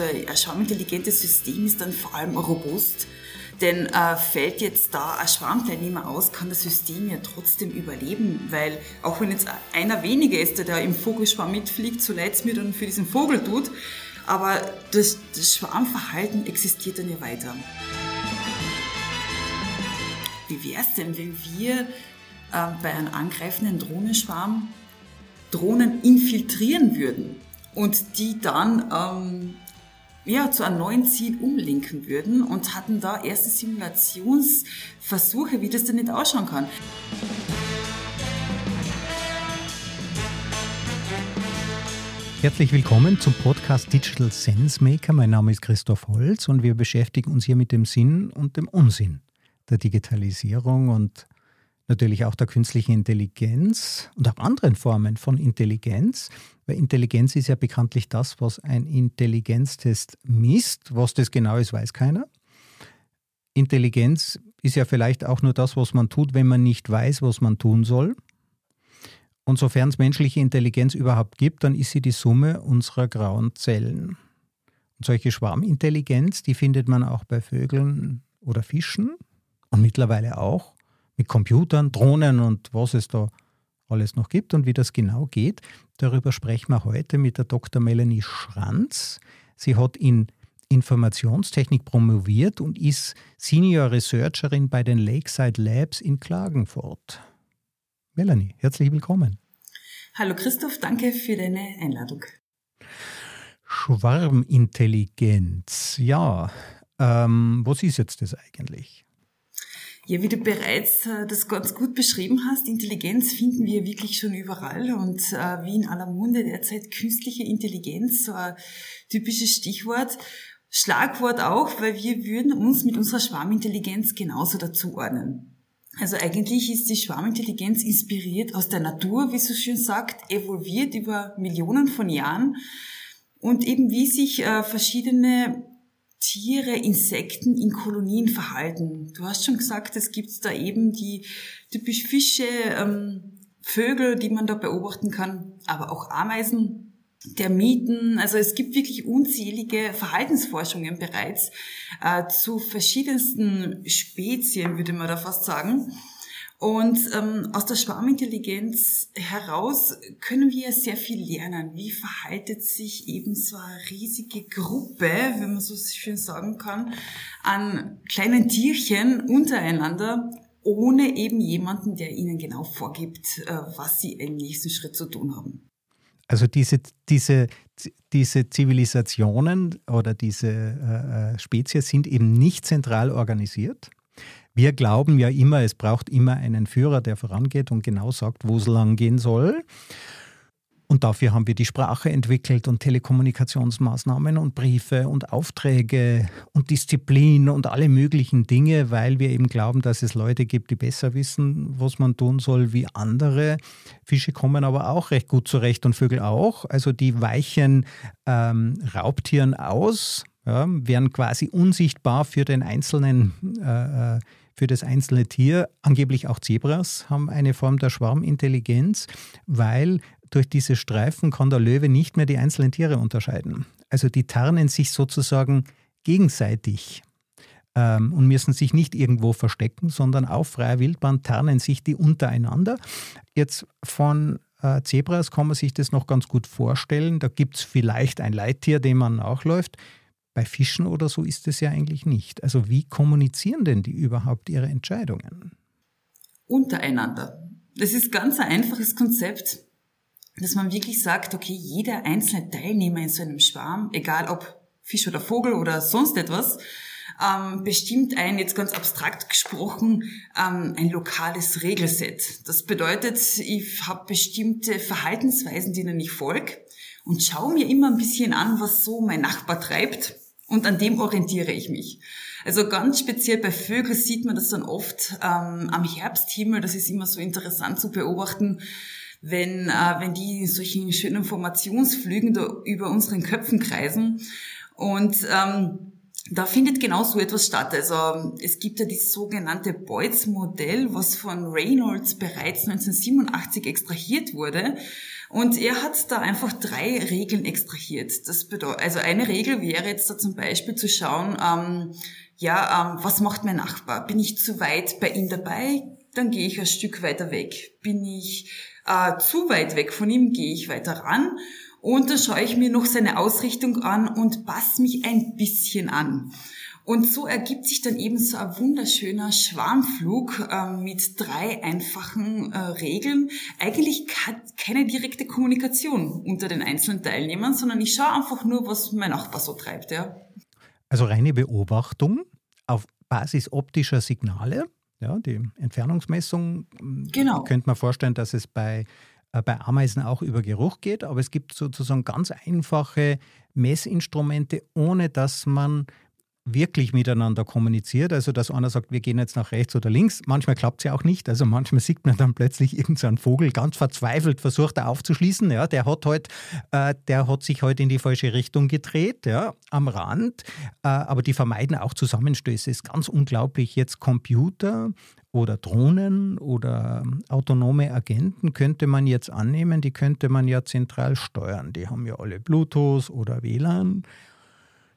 also ein schwarmintelligentes System ist dann vor allem robust. Denn äh, fällt jetzt da ein Schwarmteilnehmer aus, kann das System ja trotzdem überleben, weil auch wenn jetzt einer weniger ist, der da im Vogelschwarm mitfliegt, so leid es mir dann für diesen Vogel tut, aber das, das Schwarmverhalten existiert dann ja weiter. Wie wäre es denn, wenn wir äh, bei einem angreifenden Drohnenschwarm Drohnen infiltrieren würden und die dann ähm, ja, zu einem neuen Ziel umlenken würden und hatten da erste Simulationsversuche, wie das denn nicht ausschauen kann. Herzlich willkommen zum Podcast Digital Sense Maker. Mein Name ist Christoph Holz und wir beschäftigen uns hier mit dem Sinn und dem Unsinn der Digitalisierung und natürlich auch der künstlichen Intelligenz und auch anderen Formen von Intelligenz. Weil Intelligenz ist ja bekanntlich das, was ein Intelligenztest misst. Was das genau ist, weiß keiner. Intelligenz ist ja vielleicht auch nur das, was man tut, wenn man nicht weiß, was man tun soll. Und sofern es menschliche Intelligenz überhaupt gibt, dann ist sie die Summe unserer grauen Zellen. Und solche Schwarmintelligenz, die findet man auch bei Vögeln oder Fischen und mittlerweile auch mit Computern, Drohnen und was es da alles noch gibt und wie das genau geht. Darüber sprechen wir heute mit der Dr. Melanie Schranz. Sie hat in Informationstechnik promoviert und ist Senior Researcherin bei den Lakeside Labs in Klagenfurt. Melanie, herzlich willkommen. Hallo Christoph, danke für deine Einladung. Schwarmintelligenz, ja. Ähm, was ist jetzt das eigentlich? Ja, wie du bereits äh, das ganz gut beschrieben hast, Intelligenz finden wir wirklich schon überall und äh, wie in aller Munde derzeit künstliche Intelligenz, so ein typisches Stichwort. Schlagwort auch, weil wir würden uns mit unserer Schwarmintelligenz genauso dazuordnen. Also eigentlich ist die Schwarmintelligenz inspiriert aus der Natur, wie so schön sagt, evolviert über Millionen von Jahren und eben wie sich äh, verschiedene Tiere, Insekten in Kolonien verhalten. Du hast schon gesagt, es gibt da eben die typisch Fische, ähm, Vögel, die man da beobachten kann, aber auch Ameisen, Termiten. Also es gibt wirklich unzählige Verhaltensforschungen bereits äh, zu verschiedensten Spezien, würde man da fast sagen. Und ähm, aus der Schwarmintelligenz heraus können wir sehr viel lernen. Wie verhaltet sich eben so eine riesige Gruppe, wenn man so schön sagen kann, an kleinen Tierchen untereinander, ohne eben jemanden, der ihnen genau vorgibt, äh, was sie im nächsten Schritt zu tun haben. Also diese, diese, diese Zivilisationen oder diese äh, äh Spezies sind eben nicht zentral organisiert, wir glauben ja immer, es braucht immer einen Führer, der vorangeht und genau sagt, wo es lang gehen soll. Und dafür haben wir die Sprache entwickelt und Telekommunikationsmaßnahmen und Briefe und Aufträge und Disziplin und alle möglichen Dinge, weil wir eben glauben, dass es Leute gibt, die besser wissen, was man tun soll wie andere. Fische kommen aber auch recht gut zurecht und Vögel auch. Also die weichen ähm, Raubtieren aus, ja, werden quasi unsichtbar für den einzelnen äh, äh für das einzelne Tier. Angeblich auch Zebras haben eine Form der Schwarmintelligenz, weil durch diese Streifen kann der Löwe nicht mehr die einzelnen Tiere unterscheiden. Also die tarnen sich sozusagen gegenseitig ähm, und müssen sich nicht irgendwo verstecken, sondern auf freier Wildbahn tarnen sich die untereinander. Jetzt von äh, Zebras kann man sich das noch ganz gut vorstellen. Da gibt es vielleicht ein Leittier, dem man nachläuft. Bei Fischen oder so ist es ja eigentlich nicht. Also wie kommunizieren denn die überhaupt ihre Entscheidungen? Untereinander. Das ist ganz ein einfaches Konzept, dass man wirklich sagt, okay, jeder einzelne Teilnehmer in so einem Schwarm, egal ob Fisch oder Vogel oder sonst etwas, ähm, bestimmt ein, jetzt ganz abstrakt gesprochen, ähm, ein lokales Regelset. Das bedeutet, ich habe bestimmte Verhaltensweisen, denen ich folge und schaue mir immer ein bisschen an, was so mein Nachbar treibt und an dem orientiere ich mich. Also ganz speziell bei Vögeln sieht man das dann oft ähm, am Herbsthimmel. Das ist immer so interessant zu beobachten, wenn, äh, wenn die in solchen schönen Formationsflügen da über unseren Köpfen kreisen. Und ähm, da findet genau so etwas statt. Also es gibt ja das sogenannte Beutz-Modell, was von Reynolds bereits 1987 extrahiert wurde Und er hat da einfach drei Regeln extrahiert. Das bedeutet, also eine Regel wäre jetzt da zum Beispiel zu schauen, ähm, ja, ähm, was macht mein Nachbar? Bin ich zu weit bei ihm dabei? Dann gehe ich ein Stück weiter weg. Bin ich äh, zu weit weg von ihm, gehe ich weiter ran. Und dann schaue ich mir noch seine Ausrichtung an und passe mich ein bisschen an. Und so ergibt sich dann eben so ein wunderschöner Schwarmflug äh, mit drei einfachen äh, Regeln. Eigentlich keine direkte Kommunikation unter den einzelnen Teilnehmern, sondern ich schaue einfach nur, was mein Nachbar so treibt. Ja. Also reine Beobachtung auf Basis optischer Signale. Ja, die Entfernungsmessung genau. könnte man vorstellen, dass es bei, äh, bei Ameisen auch über Geruch geht, aber es gibt sozusagen ganz einfache Messinstrumente, ohne dass man wirklich miteinander kommuniziert. Also, dass einer sagt, wir gehen jetzt nach rechts oder links. Manchmal klappt es ja auch nicht. Also, manchmal sieht man dann plötzlich irgendeinen Vogel ganz verzweifelt versucht, er aufzuschließen. Ja, der hat halt, äh, der hat sich heute halt in die falsche Richtung gedreht, ja, am Rand. Äh, aber die vermeiden auch Zusammenstöße. Ist ganz unglaublich. Jetzt Computer oder Drohnen oder autonome Agenten könnte man jetzt annehmen, die könnte man ja zentral steuern. Die haben ja alle Bluetooth oder WLAN.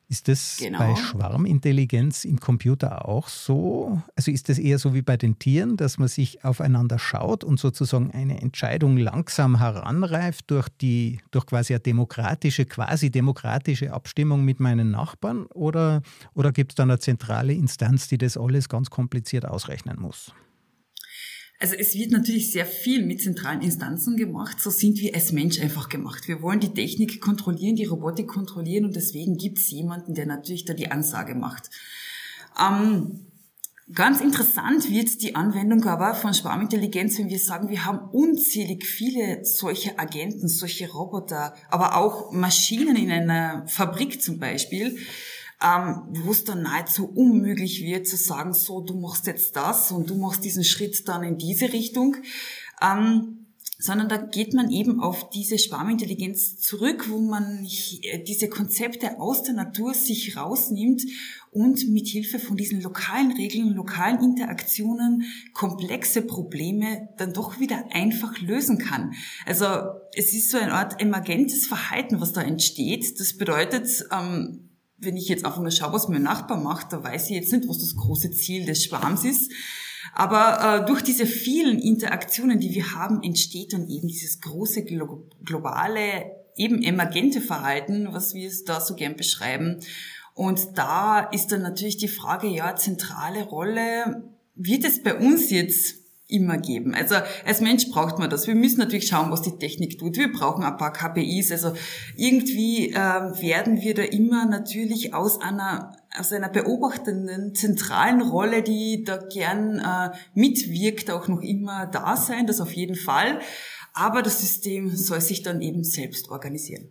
Ist das genau. bei Schwarmintelligenz im Computer auch so? Also ist das eher so wie bei den Tieren, dass man sich aufeinander schaut und sozusagen eine Entscheidung langsam heranreift durch die durch quasi eine demokratische, quasi demokratische Abstimmung mit meinen Nachbarn? Oder, oder gibt es da eine zentrale Instanz, die das alles ganz kompliziert ausrechnen muss? Also es wird natürlich sehr viel mit zentralen Instanzen gemacht. So sind wir als Mensch einfach gemacht. Wir wollen die Technik kontrollieren, die Robotik kontrollieren und deswegen gibt es jemanden, der natürlich da die Ansage macht. Ähm, ganz interessant wird die Anwendung aber von Schwarmintelligenz, wenn wir sagen, wir haben unzählig viele solche Agenten, solche Roboter, aber auch Maschinen in einer Fabrik zum Beispiel, ähm, wo es dann nahezu unmöglich wird zu sagen, so, du machst jetzt das und du machst diesen Schritt dann in diese Richtung. Ähm, sondern da geht man eben auf diese Schwarmintelligenz zurück, wo man diese Konzepte aus der Natur sich rausnimmt und mit Hilfe von diesen lokalen Regeln, lokalen Interaktionen komplexe Probleme dann doch wieder einfach lösen kann. Also es ist so eine Art emergentes Verhalten, was da entsteht. Das bedeutet, ähm, wenn ich jetzt einfach nur schaue, was mein Nachbar macht, da weiß ich jetzt nicht, was das große Ziel des Schwarms ist. Aber äh, durch diese vielen Interaktionen, die wir haben, entsteht dann eben dieses große glo globale, eben emergente Verhalten, was wir es da so gern beschreiben. Und da ist dann natürlich die Frage, ja, zentrale Rolle, wird es bei uns jetzt immer geben. Also als Mensch braucht man das. Wir müssen natürlich schauen, was die Technik tut. Wir brauchen ein paar KPIs. Also irgendwie äh, werden wir da immer natürlich aus einer aus einer beobachtenden zentralen Rolle, die da gern äh, mitwirkt, auch noch immer da sein. Das auf jeden Fall. Aber das System soll sich dann eben selbst organisieren.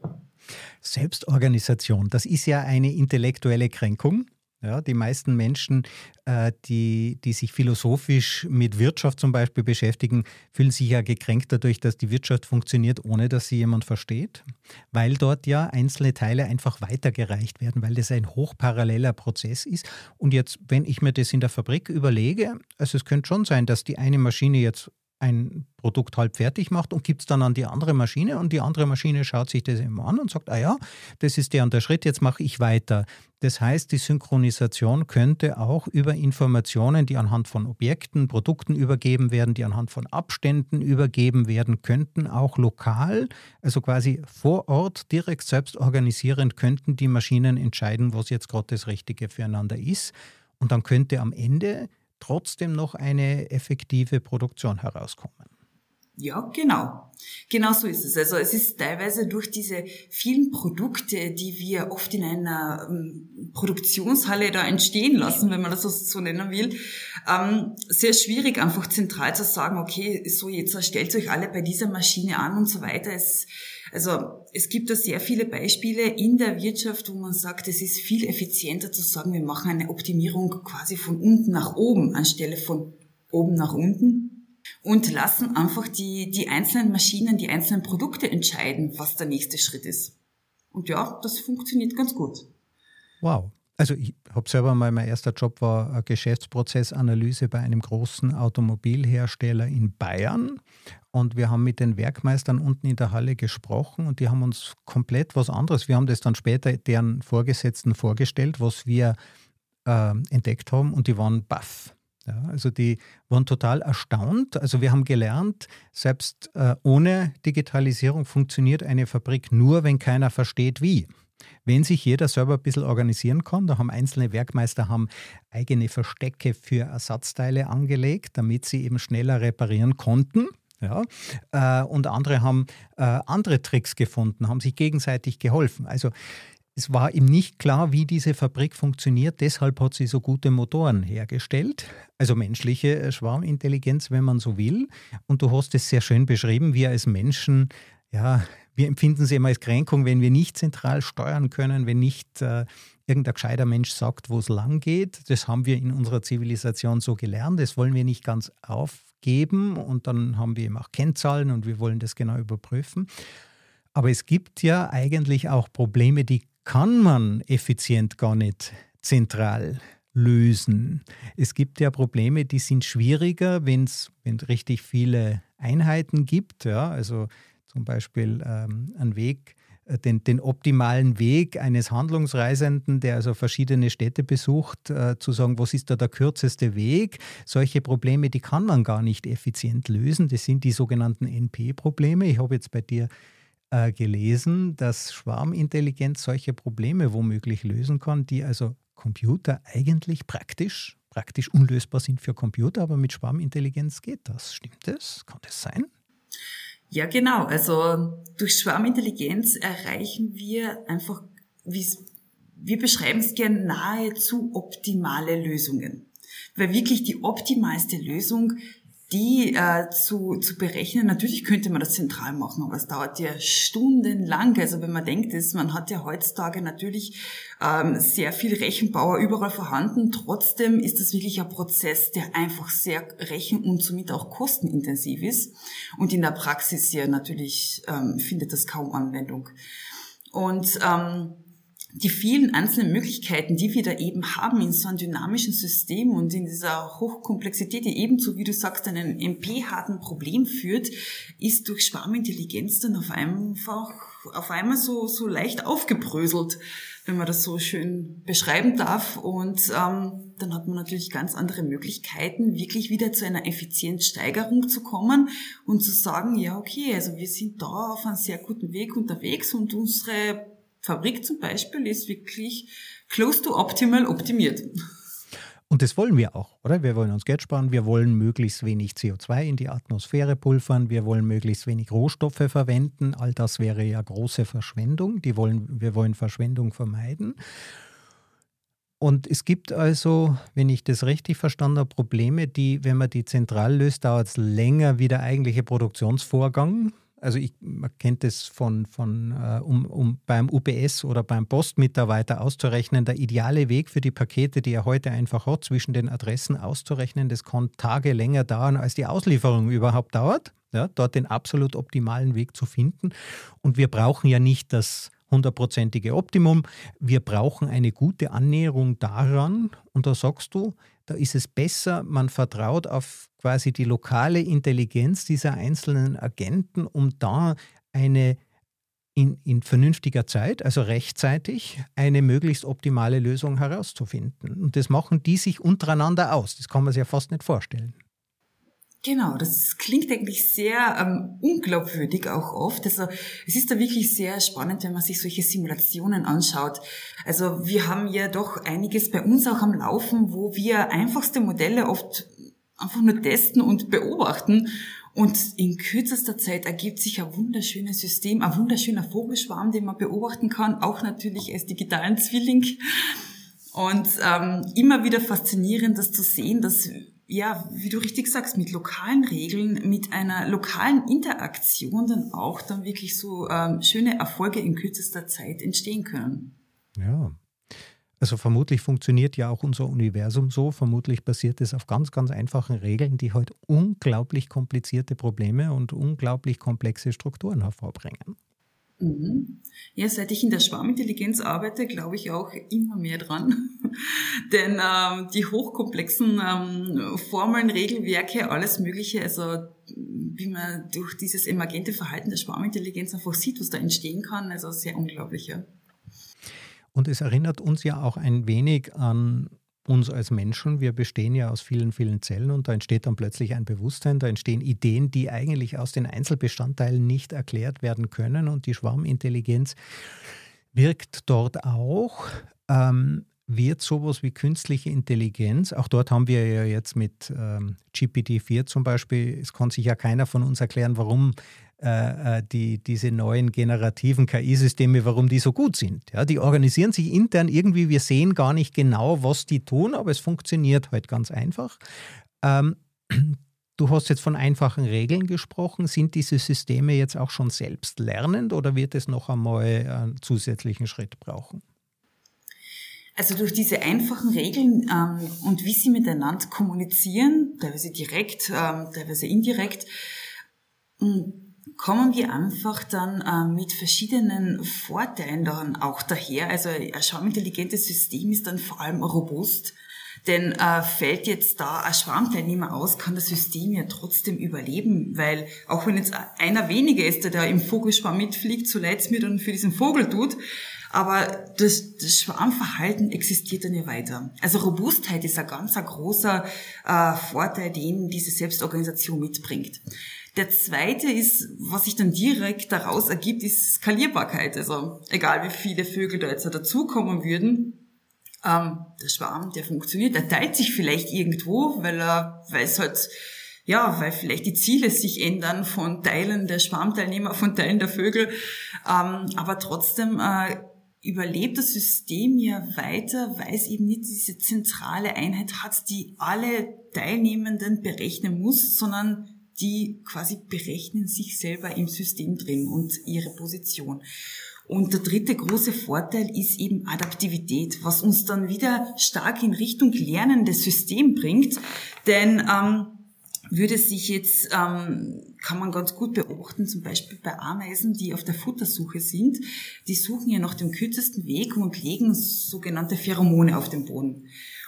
Selbstorganisation, das ist ja eine intellektuelle Kränkung. Ja, die meisten Menschen, äh, die, die sich philosophisch mit Wirtschaft zum Beispiel beschäftigen, fühlen sich ja gekränkt dadurch, dass die Wirtschaft funktioniert, ohne dass sie jemand versteht, weil dort ja einzelne Teile einfach weitergereicht werden, weil das ein hochparalleler Prozess ist. Und jetzt, wenn ich mir das in der Fabrik überlege, also es könnte schon sein, dass die eine Maschine jetzt ein Produkt halb fertig macht und gibt es dann an die andere Maschine und die andere Maschine schaut sich das immer an und sagt, ah ja, das ist der und der Schritt, jetzt mache ich weiter. Das heißt, die Synchronisation könnte auch über Informationen, die anhand von Objekten, Produkten übergeben werden, die anhand von Abständen übergeben werden könnten, auch lokal, also quasi vor Ort direkt selbst organisierend, könnten die Maschinen entscheiden, was jetzt gerade das Richtige füreinander ist. Und dann könnte am Ende trotzdem noch eine effektive Produktion herauskommen. Ja, genau. Genau so ist es. Also es ist teilweise durch diese vielen Produkte, die wir oft in einer ähm, Produktionshalle da entstehen lassen, wenn man das so nennen will, ähm, sehr schwierig einfach zentral zu sagen, okay, so jetzt stellt euch alle bei dieser Maschine an und so weiter. Es, also es gibt da sehr viele Beispiele in der Wirtschaft, wo man sagt, es ist viel effizienter zu sagen, wir machen eine Optimierung quasi von unten nach oben anstelle von oben nach unten und lassen einfach die, die einzelnen Maschinen, die einzelnen Produkte entscheiden, was der nächste Schritt ist. Und ja, das funktioniert ganz gut. Wow. Also ich habe selber mal, mein erster Job war eine Geschäftsprozessanalyse bei einem großen Automobilhersteller in Bayern. und wir haben mit den Werkmeistern unten in der Halle gesprochen und die haben uns komplett was anderes. Wir haben das dann später deren Vorgesetzten vorgestellt, was wir äh, entdeckt haben und die waren baff. Ja, also die waren total erstaunt. Also wir haben gelernt, selbst äh, ohne Digitalisierung funktioniert eine Fabrik nur, wenn keiner versteht, wie. Wenn sich jeder selber ein bisschen organisieren kann, da haben einzelne Werkmeister haben eigene Verstecke für Ersatzteile angelegt, damit sie eben schneller reparieren konnten. Ja, äh, und andere haben äh, andere Tricks gefunden, haben sich gegenseitig geholfen. Also es war ihm nicht klar, wie diese Fabrik funktioniert. Deshalb hat sie so gute Motoren hergestellt. Also menschliche äh, Schwarmintelligenz, wenn man so will. Und du hast es sehr schön beschrieben, wir als Menschen, ja, wir empfinden sie immer als Kränkung, wenn wir nicht zentral steuern können, wenn nicht äh, irgendein gescheiter Mensch sagt, wo es lang geht. Das haben wir in unserer Zivilisation so gelernt. Das wollen wir nicht ganz aufgeben. Und dann haben wir eben auch Kennzahlen und wir wollen das genau überprüfen. Aber es gibt ja eigentlich auch Probleme, die kann man effizient gar nicht zentral lösen. Es gibt ja Probleme, die sind schwieriger, wenn es richtig viele Einheiten gibt. Ja, also zum Beispiel ähm, ein Weg, äh, den, den, optimalen Weg eines Handlungsreisenden, der also verschiedene Städte besucht, äh, zu sagen, was ist da der kürzeste Weg. Solche Probleme, die kann man gar nicht effizient lösen. Das sind die sogenannten NP-Probleme. Ich habe jetzt bei dir äh, gelesen, dass Schwarmintelligenz solche Probleme womöglich lösen kann, die also Computer eigentlich praktisch, praktisch unlösbar sind für Computer, aber mit Schwarmintelligenz geht das. Stimmt das? Kann das sein? Ja, genau. Also durch Schwarmintelligenz erreichen wir einfach, wir beschreiben es gern nahezu optimale Lösungen. Weil wirklich die optimalste Lösung die äh, zu, zu berechnen. Natürlich könnte man das zentral machen, aber es dauert ja stundenlang. Also wenn man denkt, ist, man hat ja heutzutage natürlich ähm, sehr viel Rechenbauer überall vorhanden. Trotzdem ist das wirklich ein Prozess, der einfach sehr rechen- und somit auch kostenintensiv ist. Und in der Praxis ja natürlich ähm, findet das kaum Anwendung. Und ähm, die vielen einzelnen Möglichkeiten, die wir da eben haben in so einem dynamischen System und in dieser Hochkomplexität, die ebenso, wie du sagst, einen MP-harten Problem führt, ist durch Schwarmintelligenz dann auf einfach, auf einmal so, so leicht aufgebröselt, wenn man das so schön beschreiben darf. Und ähm, dann hat man natürlich ganz andere Möglichkeiten, wirklich wieder zu einer Effizienzsteigerung zu kommen und zu sagen, ja, okay, also wir sind da auf einem sehr guten Weg unterwegs und unsere Fabrik zum Beispiel ist wirklich close to optimal optimiert. Und das wollen wir auch, oder? Wir wollen uns Geld sparen, wir wollen möglichst wenig CO2 in die Atmosphäre pulvern, wir wollen möglichst wenig Rohstoffe verwenden. All das wäre ja große Verschwendung. Die wollen, wir wollen Verschwendung vermeiden. Und es gibt also, wenn ich das richtig verstanden habe, Probleme, die, wenn man die zentral löst, dauert es länger wie der eigentliche Produktionsvorgang. Also ich, man kennt es von, von äh, um, um beim UPS oder beim Postmitarbeiter auszurechnen, der ideale Weg für die Pakete, die er heute einfach hat, zwischen den Adressen auszurechnen, das kann Tage länger dauern, als die Auslieferung überhaupt dauert. Ja, dort den absolut optimalen Weg zu finden. Und wir brauchen ja nicht das hundertprozentige Optimum. Wir brauchen eine gute Annäherung daran. Und da sagst du, da ist es besser, man vertraut auf quasi die lokale Intelligenz dieser einzelnen Agenten, um da eine in, in vernünftiger Zeit, also rechtzeitig, eine möglichst optimale Lösung herauszufinden. Und das machen die sich untereinander aus. Das kann man sich ja fast nicht vorstellen. Genau, das klingt eigentlich sehr ähm, unglaubwürdig auch oft. Also es ist da wirklich sehr spannend, wenn man sich solche Simulationen anschaut. Also wir haben ja doch einiges bei uns auch am Laufen, wo wir einfachste Modelle oft einfach nur testen und beobachten. Und in kürzester Zeit ergibt sich ein wunderschönes System, ein wunderschöner Vogelschwarm, den man beobachten kann, auch natürlich als digitalen Zwilling. Und ähm, immer wieder faszinierend, das zu sehen, dass ja, wie du richtig sagst, mit lokalen Regeln, mit einer lokalen Interaktion dann auch dann wirklich so ähm, schöne Erfolge in kürzester Zeit entstehen können. Ja. Also vermutlich funktioniert ja auch unser Universum so. Vermutlich basiert es auf ganz, ganz einfachen Regeln, die heute unglaublich komplizierte Probleme und unglaublich komplexe Strukturen hervorbringen. Mhm. Ja, seit ich in der Schwarmintelligenz arbeite, glaube ich auch immer mehr dran. Denn ähm, die hochkomplexen ähm, Formeln, Regelwerke, alles Mögliche, also wie man durch dieses emergente Verhalten der Schwarmintelligenz einfach sieht, was da entstehen kann, also sehr unglaublich. Ja. Und es erinnert uns ja auch ein wenig an uns als Menschen, wir bestehen ja aus vielen, vielen Zellen und da entsteht dann plötzlich ein Bewusstsein, da entstehen Ideen, die eigentlich aus den Einzelbestandteilen nicht erklärt werden können und die Schwarmintelligenz wirkt dort auch. Ähm, wird sowas wie künstliche Intelligenz, auch dort haben wir ja jetzt mit ähm, GPT-4 zum Beispiel, es kann sich ja keiner von uns erklären, warum äh, äh, die, diese neuen generativen KI-Systeme, warum die so gut sind. Ja, die organisieren sich intern irgendwie, wir sehen gar nicht genau, was die tun, aber es funktioniert halt ganz einfach. Ähm, du hast jetzt von einfachen Regeln gesprochen. Sind diese Systeme jetzt auch schon selbst lernend oder wird es noch einmal einen zusätzlichen Schritt brauchen? Also durch diese einfachen Regeln ähm, und wie sie miteinander kommunizieren, teilweise direkt, ähm, teilweise indirekt, kommen wir einfach dann äh, mit verschiedenen Vorteilen dann auch daher. Also ein schwarmintelligentes System ist dann vor allem robust, denn äh, fällt jetzt da ein Schwarmteilnehmer aus, kann das System ja trotzdem überleben, weil auch wenn jetzt einer weniger ist, der da im Vogelschwarm mitfliegt, so leid es mir dann für diesen Vogel tut, aber das, das Schwarmverhalten existiert dann ja weiter. Also Robustheit ist ein ganz ein großer äh, Vorteil, den diese Selbstorganisation mitbringt. Der zweite ist, was sich dann direkt daraus ergibt, ist Skalierbarkeit. Also egal wie viele Vögel da jetzt dazukommen würden, ähm, der Schwarm, der funktioniert, der teilt sich vielleicht irgendwo, weil er, weil es halt, ja, weil vielleicht die Ziele sich ändern von Teilen der Schwarmteilnehmer, von Teilen der Vögel. Ähm, aber trotzdem äh, überlebt das System ja weiter, weil es eben nicht diese zentrale Einheit hat, die alle Teilnehmenden berechnen muss, sondern die quasi berechnen sich selber im System drin und ihre Position. Und der dritte große Vorteil ist eben Adaptivität, was uns dann wieder stark in Richtung lernendes System bringt. Denn ähm, würde sich jetzt, ähm, kann man ganz gut beobachten, zum Beispiel bei Ameisen, die auf der Futtersuche sind, die suchen ja nach dem kürzesten Weg und legen sogenannte Pheromone auf den Boden.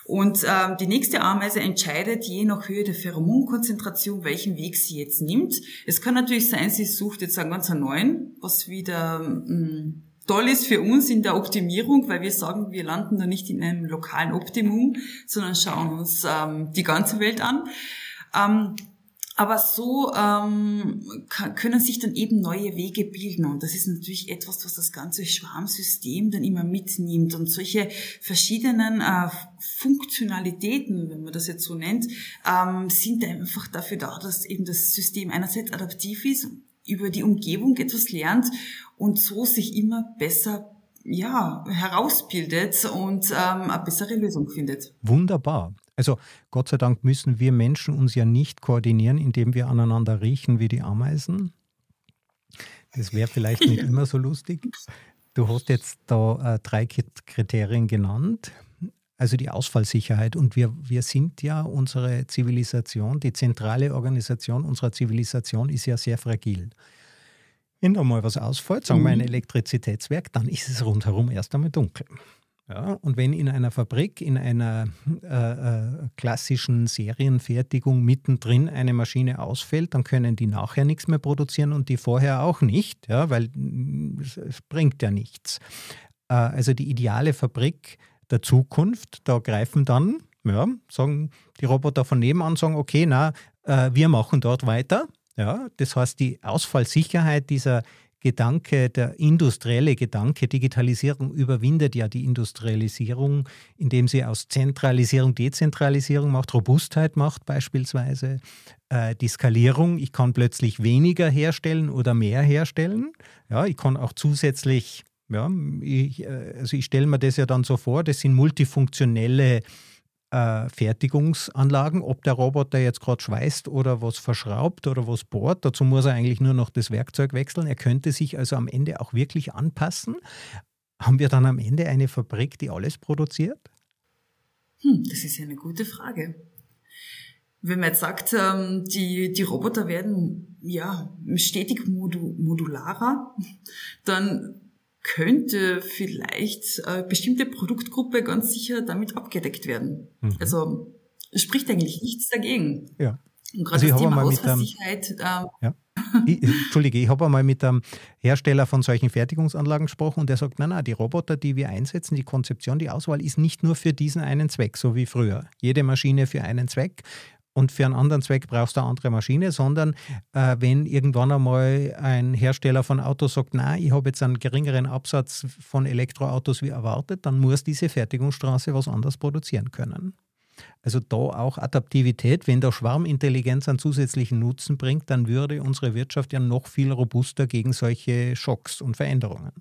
Und ähm, die nächste Ameise entscheidet je nach Höhe der Pheromonkonzentration, welchen Weg sie jetzt nimmt. Es kann natürlich sein, sie sucht jetzt einen ganz neuen, was wieder ähm, toll ist für uns in der Optimierung, weil wir sagen, wir landen da nicht in einem lokalen Optimum, sondern schauen uns ähm, die ganze Welt an. Ähm, aber so ähm, können sich dann eben neue Wege bilden. Und das ist natürlich etwas, was das ganze Schwarmsystem dann immer mitnimmt. Und solche verschiedenen äh, Funktionalitäten, wenn man das jetzt so nennt, ähm, sind einfach dafür da, dass eben das System einerseits adaptiv ist, über die Umgebung etwas lernt und so sich immer besser ja, herausbildet und ähm, eine bessere Lösung findet. Wunderbar. Also Gott sei Dank müssen wir Menschen uns ja nicht koordinieren, indem wir aneinander riechen wie die Ameisen. Das wäre vielleicht nicht immer so lustig. Du hast jetzt da äh, drei Kriterien genannt. Also die Ausfallsicherheit. Und wir, wir sind ja unsere Zivilisation, die zentrale Organisation unserer Zivilisation ist ja sehr fragil. Wenn da mal was ausfällt, sagen wir ein mhm. Elektrizitätswerk, dann ist es rundherum erst einmal dunkel. Ja, und wenn in einer Fabrik, in einer äh, äh, klassischen Serienfertigung mittendrin eine Maschine ausfällt, dann können die nachher nichts mehr produzieren und die vorher auch nicht, ja, weil mm, es, bringt ja nichts. Äh, also die ideale Fabrik der Zukunft, da greifen dann, ja, sagen die Roboter von nebenan, sagen, okay, na, äh, wir machen dort weiter. Ja, das heißt, die Ausfallsicherheit dieser Gedanke, der industrielle Gedanke, Digitalisierung überwindet ja die Industrialisierung, indem sie aus Zentralisierung Dezentralisierung macht, Robustheit macht beispielsweise, äh, die Skalierung. Ich kann plötzlich weniger herstellen oder mehr herstellen. Ja, ich kann auch zusätzlich, ja, ich, äh, also ich stelle mir das ja dann so vor, das sind multifunktionelle äh, Fertigungsanlagen, ob der Roboter jetzt gerade schweißt oder was verschraubt oder was bohrt. Dazu muss er eigentlich nur noch das Werkzeug wechseln. Er könnte sich also am Ende auch wirklich anpassen. Haben wir dann am Ende eine Fabrik, die alles produziert? Hm, das ist eine gute Frage. Wenn man jetzt sagt, ähm, die, die Roboter werden ja stetig modu modularer, dann könnte vielleicht eine bestimmte Produktgruppe ganz sicher damit abgedeckt werden. Mhm. Also es spricht eigentlich nichts dagegen. Ja. Und gerade also das Thema Ausfallsicherheit. Ähm, ja. ich, Entschuldige, ich habe einmal mit einem Hersteller von solchen Fertigungsanlagen gesprochen und der sagt, nein, nein, die Roboter, die wir einsetzen, die Konzeption, die Auswahl ist nicht nur für diesen einen Zweck, so wie früher. Jede Maschine für einen Zweck und für einen anderen Zweck brauchst du eine andere Maschine, sondern äh, wenn irgendwann einmal ein Hersteller von Autos sagt, nein, ich habe jetzt einen geringeren Absatz von Elektroautos wie erwartet, dann muss diese Fertigungsstraße was anderes produzieren können. Also da auch Adaptivität, wenn der Schwarmintelligenz einen zusätzlichen Nutzen bringt, dann würde unsere Wirtschaft ja noch viel robuster gegen solche Schocks und Veränderungen.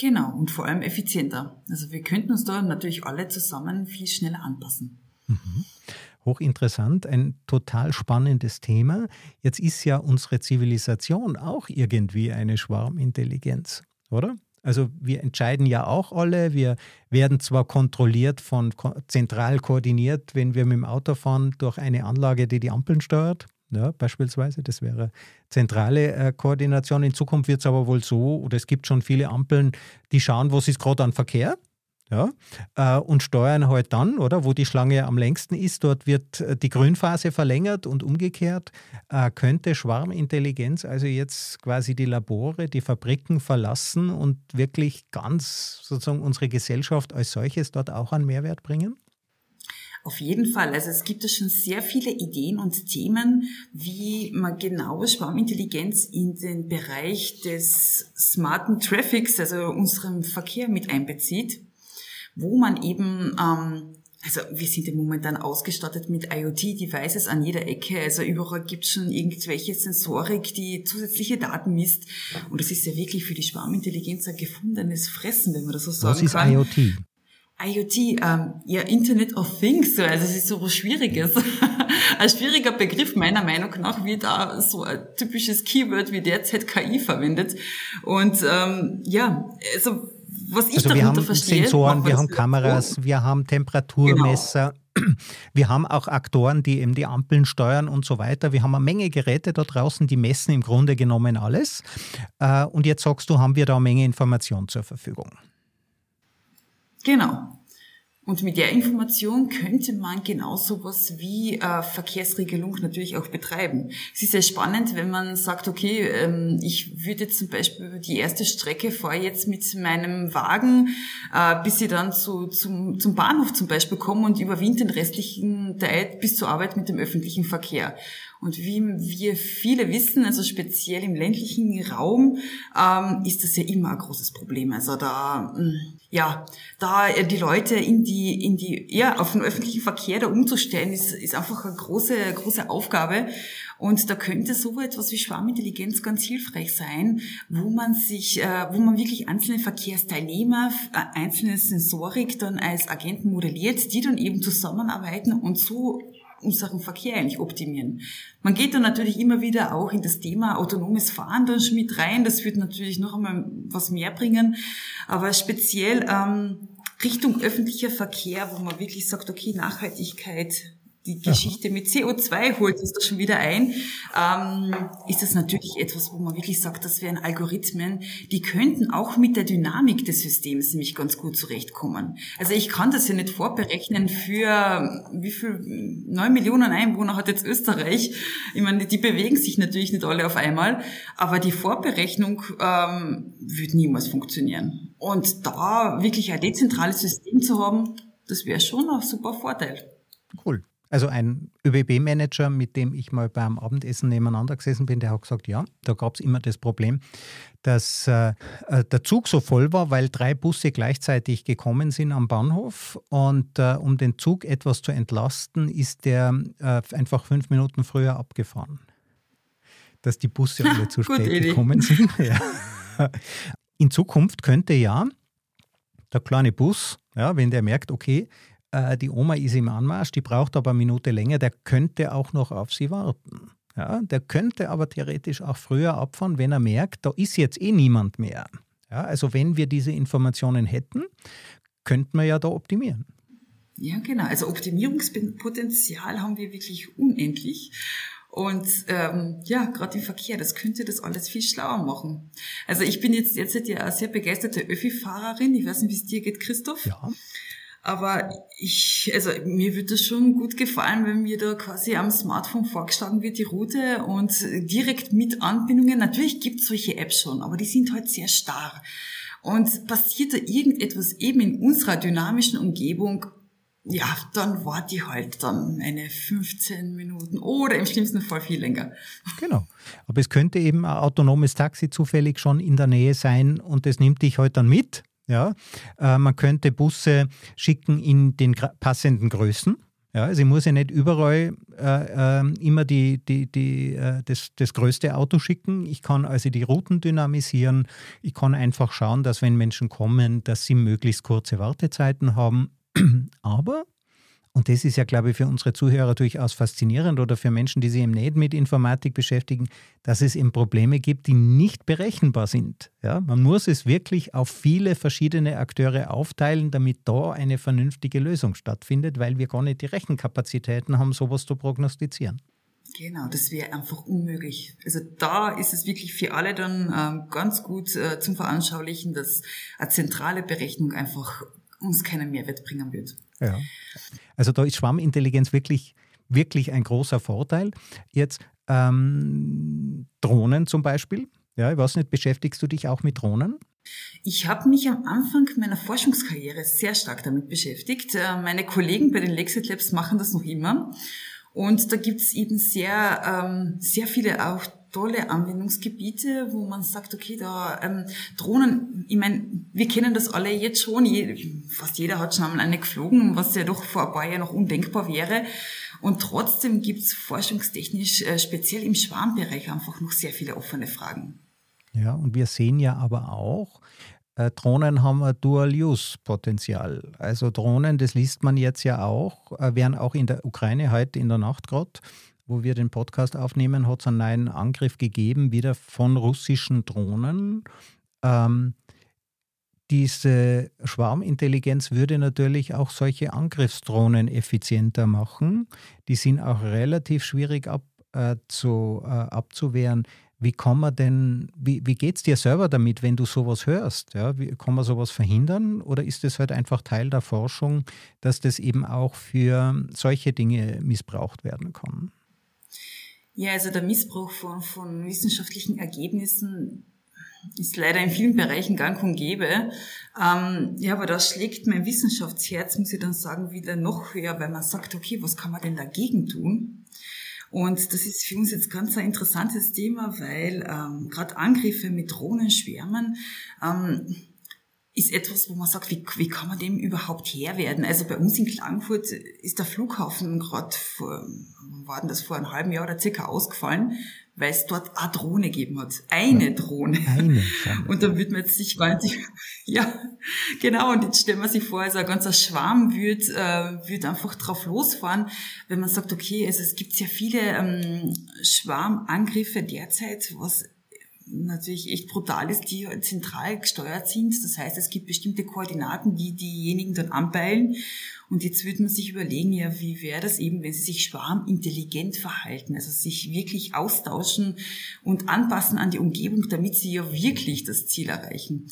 Genau, und vor allem effizienter. Also wir könnten uns da natürlich alle zusammen viel schneller anpassen. Mhm. Hochinteressant, ein total spannendes Thema. Jetzt ist ja unsere Zivilisation auch irgendwie eine Schwarmintelligenz, oder? Also wir entscheiden ja auch alle, wir werden zwar kontrolliert von zentral koordiniert, wenn wir mit dem Auto fahren, durch eine Anlage, die die Ampeln steuert, ja, beispielsweise, das wäre zentrale äh, Koordination. In Zukunft wird es aber wohl so, oder es gibt schon viele Ampeln, die schauen, was ist gerade an Verkehr ja, äh, und steuern halt dann, oder, wo die Schlange am längsten ist, dort wird äh, die Grünphase verlängert und umgekehrt äh, könnte Schwarmintelligenz also jetzt quasi die Labore, die Fabriken verlassen und wirklich ganz sozusagen unsere Gesellschaft als solches dort auch einen Mehrwert bringen? Auf jeden Fall. Also es gibt ja schon sehr viele Ideen und Themen, wie man genau Schwarmintelligenz in den Bereich des smarten Traffics, also unserem Verkehr mit einbezieht wo man eben ähm, also wir sind ja momentan ausgestattet mit IoT-Devices an jeder Ecke. Also überall gibt es schon irgendwelche Sensorik, die zusätzliche Daten misst. Und das ist ja wirklich für die Schwarmintelligenz ein gefundenes Fressen, wenn man das so sagen Was ist kann. IoT? IoT, ähm, ja, Internet of Things, also es ist so was Schwieriges. ein schwieriger Begriff meiner Meinung nach wird da so ein typisches Keyword wie derzeit KI verwendet. Und ähm, ja, also was ich also wir haben verstehe, Sensoren, wir haben Kameras, wir haben Temperaturmesser. Genau. Wir haben auch Aktoren, die eben die Ampeln steuern und so weiter. Wir haben eine Menge Geräte da draußen, die messen im Grunde genommen alles. Äh, und jetzt sagst du, haben wir da eine Menge Information zur Verfügung. Genau. Und mit der Information könnte man genau sowas wie äh, Verkehrsregelung natürlich auch betreiben. Es ist sehr spannend, wenn man sagt, okay, ähm, ich würde zum Beispiel die erste Strecke fahre jetzt mit meinem Wagen, äh, bis ich dann zu, zum, zum Bahnhof zum Beispiel komme und überwinde den restlichen Teil bis zur Arbeit mit dem öffentlichen Verkehr. Und wie wir viele wissen, also speziell im ländlichen Raum, ähm, ist das ja immer ein großes Problem. Also da, mm, ja, da die Leute in die, in die, ja, auf den öffentlichen Verkehr da umzustellen, ist, ist einfach eine große, große Aufgabe. Und da könnte so etwas wie Schwarmintelligenz ganz hilfreich sein, wo man sich, äh, wo man wirklich einzelne Verkehrsteilnehmer, äh, einzelne Sensorik dann als Agenten modelliert, die dann eben zusammenarbeiten und so unseren Verkehr eigentlich optimieren. Man geht dann natürlich immer wieder auch in das Thema autonomes Fahren dann schon mit rein. Das wird natürlich noch einmal was mehr bringen. Aber speziell ähm, Richtung öffentlicher Verkehr, wo man wirklich sagt, okay, Nachhaltigkeit die Geschichte mit CO2 holt uns da schon wieder ein, ähm, ist das natürlich etwas, wo man wirklich sagt, das wären Algorithmen, die könnten auch mit der Dynamik des Systems nämlich ganz gut zurechtkommen. Also ich kann das ja nicht vorberechnen für wie viel, neun Millionen Einwohner hat jetzt Österreich. Ich meine, die bewegen sich natürlich nicht alle auf einmal, aber die Vorberechnung ähm, wird niemals funktionieren. Und da wirklich ein dezentrales System zu haben, das wäre schon ein super Vorteil. Cool. Also ein ÖBB-Manager, mit dem ich mal beim Abendessen nebeneinander gesessen bin, der hat gesagt, ja, da gab es immer das Problem, dass äh, äh, der Zug so voll war, weil drei Busse gleichzeitig gekommen sind am Bahnhof. Und äh, um den Zug etwas zu entlasten, ist der äh, einfach fünf Minuten früher abgefahren. Dass die Busse alle zu spät gekommen sind. ja. In Zukunft könnte ja der kleine Bus, ja, wenn der merkt, okay, äh, die Oma ist im Anmarsch, die braucht aber eine Minute länger, der könnte auch noch auf sie warten. Ja, der könnte aber theoretisch auch früher abfahren, wenn er merkt, da ist jetzt eh niemand mehr. Ja, also wenn wir diese Informationen hätten, könnten wir ja da optimieren. Ja, genau. Also Optimierungspotenzial haben wir wirklich unendlich. Und ähm, ja, gerade im Verkehr, das könnte das alles viel schlauer machen. Also ich bin jetzt jetzt ja eine sehr begeisterte Öffi-Fahrerin. Ich weiß nicht, wie es dir geht, Christoph. Ja. Aber ich, also mir würde das schon gut gefallen, wenn mir da quasi am Smartphone vorgeschlagen wird, die Route und direkt mit Anbindungen. Natürlich gibt es solche Apps schon, aber die sind halt sehr starr. Und passiert da irgendetwas eben in unserer dynamischen Umgebung, ja, dann warte ich halt dann eine 15 Minuten oder im schlimmsten Fall viel länger. Genau. Aber es könnte eben ein autonomes Taxi zufällig schon in der Nähe sein und das nimmt dich halt dann mit. Ja, äh, man könnte Busse schicken in den passenden Größen. Ja, also ich muss ja nicht überall äh, äh, immer die, die, die, äh, das, das größte Auto schicken. Ich kann also die Routen dynamisieren. Ich kann einfach schauen, dass wenn Menschen kommen, dass sie möglichst kurze Wartezeiten haben. Aber und das ist ja, glaube ich, für unsere Zuhörer durchaus faszinierend oder für Menschen, die sich eben nicht mit Informatik beschäftigen, dass es eben Probleme gibt, die nicht berechenbar sind. Ja, man muss es wirklich auf viele verschiedene Akteure aufteilen, damit da eine vernünftige Lösung stattfindet, weil wir gar nicht die Rechenkapazitäten haben, sowas zu prognostizieren. Genau, das wäre einfach unmöglich. Also da ist es wirklich für alle dann ähm, ganz gut äh, zum Veranschaulichen, dass eine zentrale Berechnung einfach uns keinen Mehrwert bringen wird. Ja. Also da ist Schwarmintelligenz wirklich, wirklich ein großer Vorteil. Jetzt ähm, Drohnen zum Beispiel. Ja, ich weiß nicht, beschäftigst du dich auch mit Drohnen? Ich habe mich am Anfang meiner Forschungskarriere sehr stark damit beschäftigt. Äh, meine Kollegen bei den Lexit Labs machen das noch immer. Und da gibt es eben sehr, ähm, sehr viele auch tolle Anwendungsgebiete, wo man sagt, okay, da ähm, Drohnen, ich meine, wir kennen das alle jetzt schon, je, fast jeder hat schon einmal eine geflogen, was ja doch vor ein paar Jahren noch undenkbar wäre. Und trotzdem gibt's forschungstechnisch, äh, speziell im Schwarmbereich, einfach noch sehr viele offene Fragen. Ja, und wir sehen ja aber auch, äh, Drohnen haben ein Dual-Use-Potenzial. Also Drohnen, das liest man jetzt ja auch, äh, werden auch in der Ukraine heute in der Nacht gerade wo wir den Podcast aufnehmen, hat es einen neuen Angriff gegeben, wieder von russischen Drohnen. Ähm, diese Schwarmintelligenz würde natürlich auch solche Angriffsdrohnen effizienter machen. Die sind auch relativ schwierig ab, äh, zu, äh, abzuwehren. Wie kann man denn, wie, wie geht es dir selber damit, wenn du sowas hörst? Ja, wie, kann man sowas verhindern oder ist es halt einfach Teil der Forschung, dass das eben auch für solche Dinge missbraucht werden kann? Ja, also der Missbrauch von, von wissenschaftlichen Ergebnissen ist leider in vielen Bereichen gang und gäbe. Ähm, ja, aber da schlägt mein Wissenschaftsherz, muss ich dann sagen, wieder noch höher, weil man sagt, okay, was kann man denn dagegen tun? Und das ist für uns jetzt ganz ein interessantes Thema, weil ähm, gerade Angriffe mit Drohnenschwärmen ähm, ist etwas, wo man sagt, wie, wie kann man dem überhaupt Herr werden? Also bei uns in Klagenfurt ist der Flughafen gerade vor, war denn das vor einem halben Jahr oder circa ausgefallen, weil es dort eine Drohne gegeben hat. Eine Drohne. Eine. Und dann wird man jetzt sich gar nicht, ja, genau, und jetzt stellen wir sich vor, also ein ganzer Schwarm wird, äh, wird einfach drauf losfahren, wenn man sagt, okay, also es gibt sehr viele ähm, Schwarmangriffe derzeit, was natürlich echt brutal ist, die zentral gesteuert sind. Das heißt, es gibt bestimmte Koordinaten, die diejenigen dann anpeilen. Und jetzt würde man sich überlegen, ja, wie wäre das eben, wenn sie sich schwarmintelligent verhalten, also sich wirklich austauschen und anpassen an die Umgebung, damit sie ja wirklich das Ziel erreichen.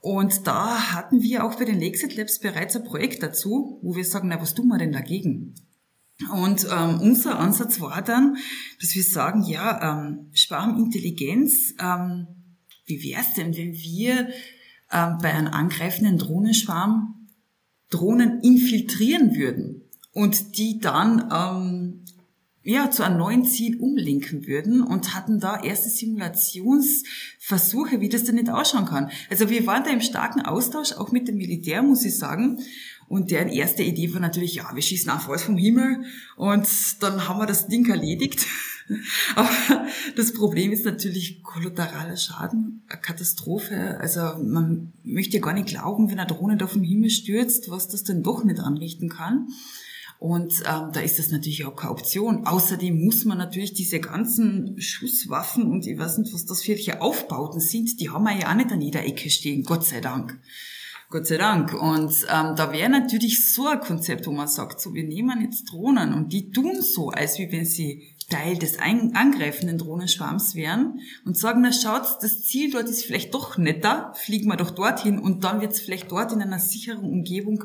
Und da hatten wir auch bei den Lexit Labs bereits ein Projekt dazu, wo wir sagen, na, was tun wir denn dagegen? Und ähm, unser Ansatz war dann, dass wir sagen, ja, ähm, Schwarmintelligenz, ähm, wie wäre es denn, wenn wir ähm, bei einem angreifenden Drohnenschwarm Drohnen infiltrieren würden und die dann ähm, ja, zu einem neuen Ziel umlenken würden und hatten da erste Simulationsversuche, wie das denn nicht ausschauen kann. Also wir waren da im starken Austausch, auch mit dem Militär, muss ich sagen. Und deren erste Idee war natürlich, ja, wir schießen einfach alles vom Himmel und dann haben wir das Ding erledigt. Aber das Problem ist natürlich kollateraler Schaden, eine Katastrophe. Also man möchte ja gar nicht glauben, wenn eine Drohne da vom Himmel stürzt, was das denn doch nicht anrichten kann. Und ähm, da ist das natürlich auch keine Option. Außerdem muss man natürlich diese ganzen Schusswaffen und ich weiß nicht, was das für welche Aufbauten sind, die haben wir ja auch nicht an jeder Ecke stehen, Gott sei Dank. Gott sei Dank. Und ähm, da wäre natürlich so ein Konzept, wo man sagt, so wir nehmen jetzt Drohnen und die tun so, als wie wenn sie Teil des angreifenden Drohnenschwarms wären und sagen, na schaut, das Ziel dort ist vielleicht doch netter, fliegen wir doch dorthin und dann wird es vielleicht dort in einer sicheren Umgebung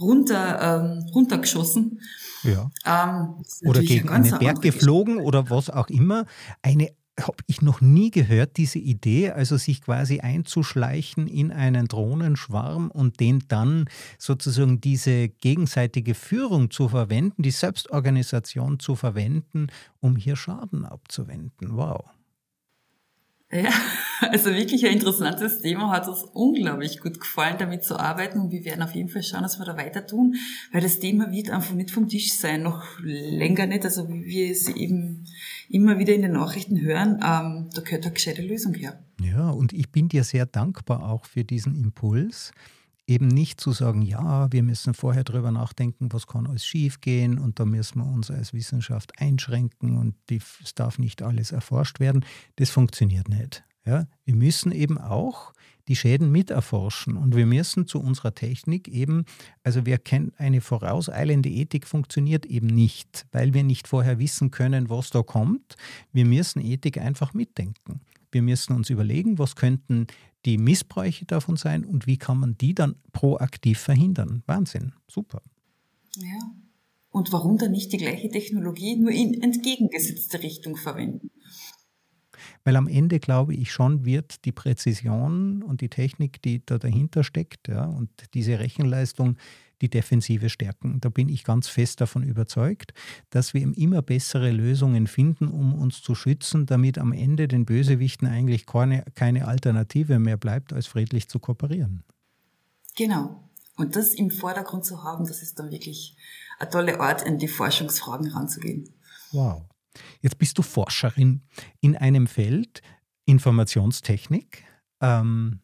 runter, ähm, runtergeschossen. Ja. Ähm, oder gegen einen Berg geflogen oder was auch immer. Eine habe ich noch nie gehört, diese Idee, also sich quasi einzuschleichen in einen Drohnenschwarm und den dann sozusagen diese gegenseitige Führung zu verwenden, die Selbstorganisation zu verwenden, um hier Schaden abzuwenden. Wow. Ja, also wirklich ein interessantes Thema, hat uns unglaublich gut gefallen, damit zu arbeiten. Und wir werden auf jeden Fall schauen, dass wir da weiter tun, weil das Thema wird einfach nicht vom Tisch sein, noch länger nicht, also wie wir es eben immer wieder in den Nachrichten hören, ähm, da gehört eine gescheite Lösung her. Ja, und ich bin dir sehr dankbar auch für diesen Impuls, eben nicht zu sagen, ja, wir müssen vorher darüber nachdenken, was kann alles schiefgehen und da müssen wir uns als Wissenschaft einschränken und es darf nicht alles erforscht werden. Das funktioniert nicht. Ja? Wir müssen eben auch die Schäden miterforschen und wir müssen zu unserer Technik eben, also wir kennen eine vorauseilende Ethik funktioniert eben nicht, weil wir nicht vorher wissen können, was da kommt. Wir müssen Ethik einfach mitdenken. Wir müssen uns überlegen, was könnten die Missbräuche davon sein und wie kann man die dann proaktiv verhindern. Wahnsinn, super. Ja. Und warum dann nicht die gleiche Technologie nur in entgegengesetzte Richtung verwenden? Weil am Ende, glaube ich, schon wird die Präzision und die Technik, die da dahinter steckt, ja, und diese Rechenleistung die Defensive stärken. Da bin ich ganz fest davon überzeugt, dass wir immer bessere Lösungen finden, um uns zu schützen, damit am Ende den Bösewichten eigentlich keine, keine Alternative mehr bleibt, als friedlich zu kooperieren. Genau. Und das im Vordergrund zu haben, das ist dann wirklich eine tolle Art, in die Forschungsfragen ranzugehen. Wow. Jetzt bist du Forscherin in einem Feld Informationstechnik. Ähm,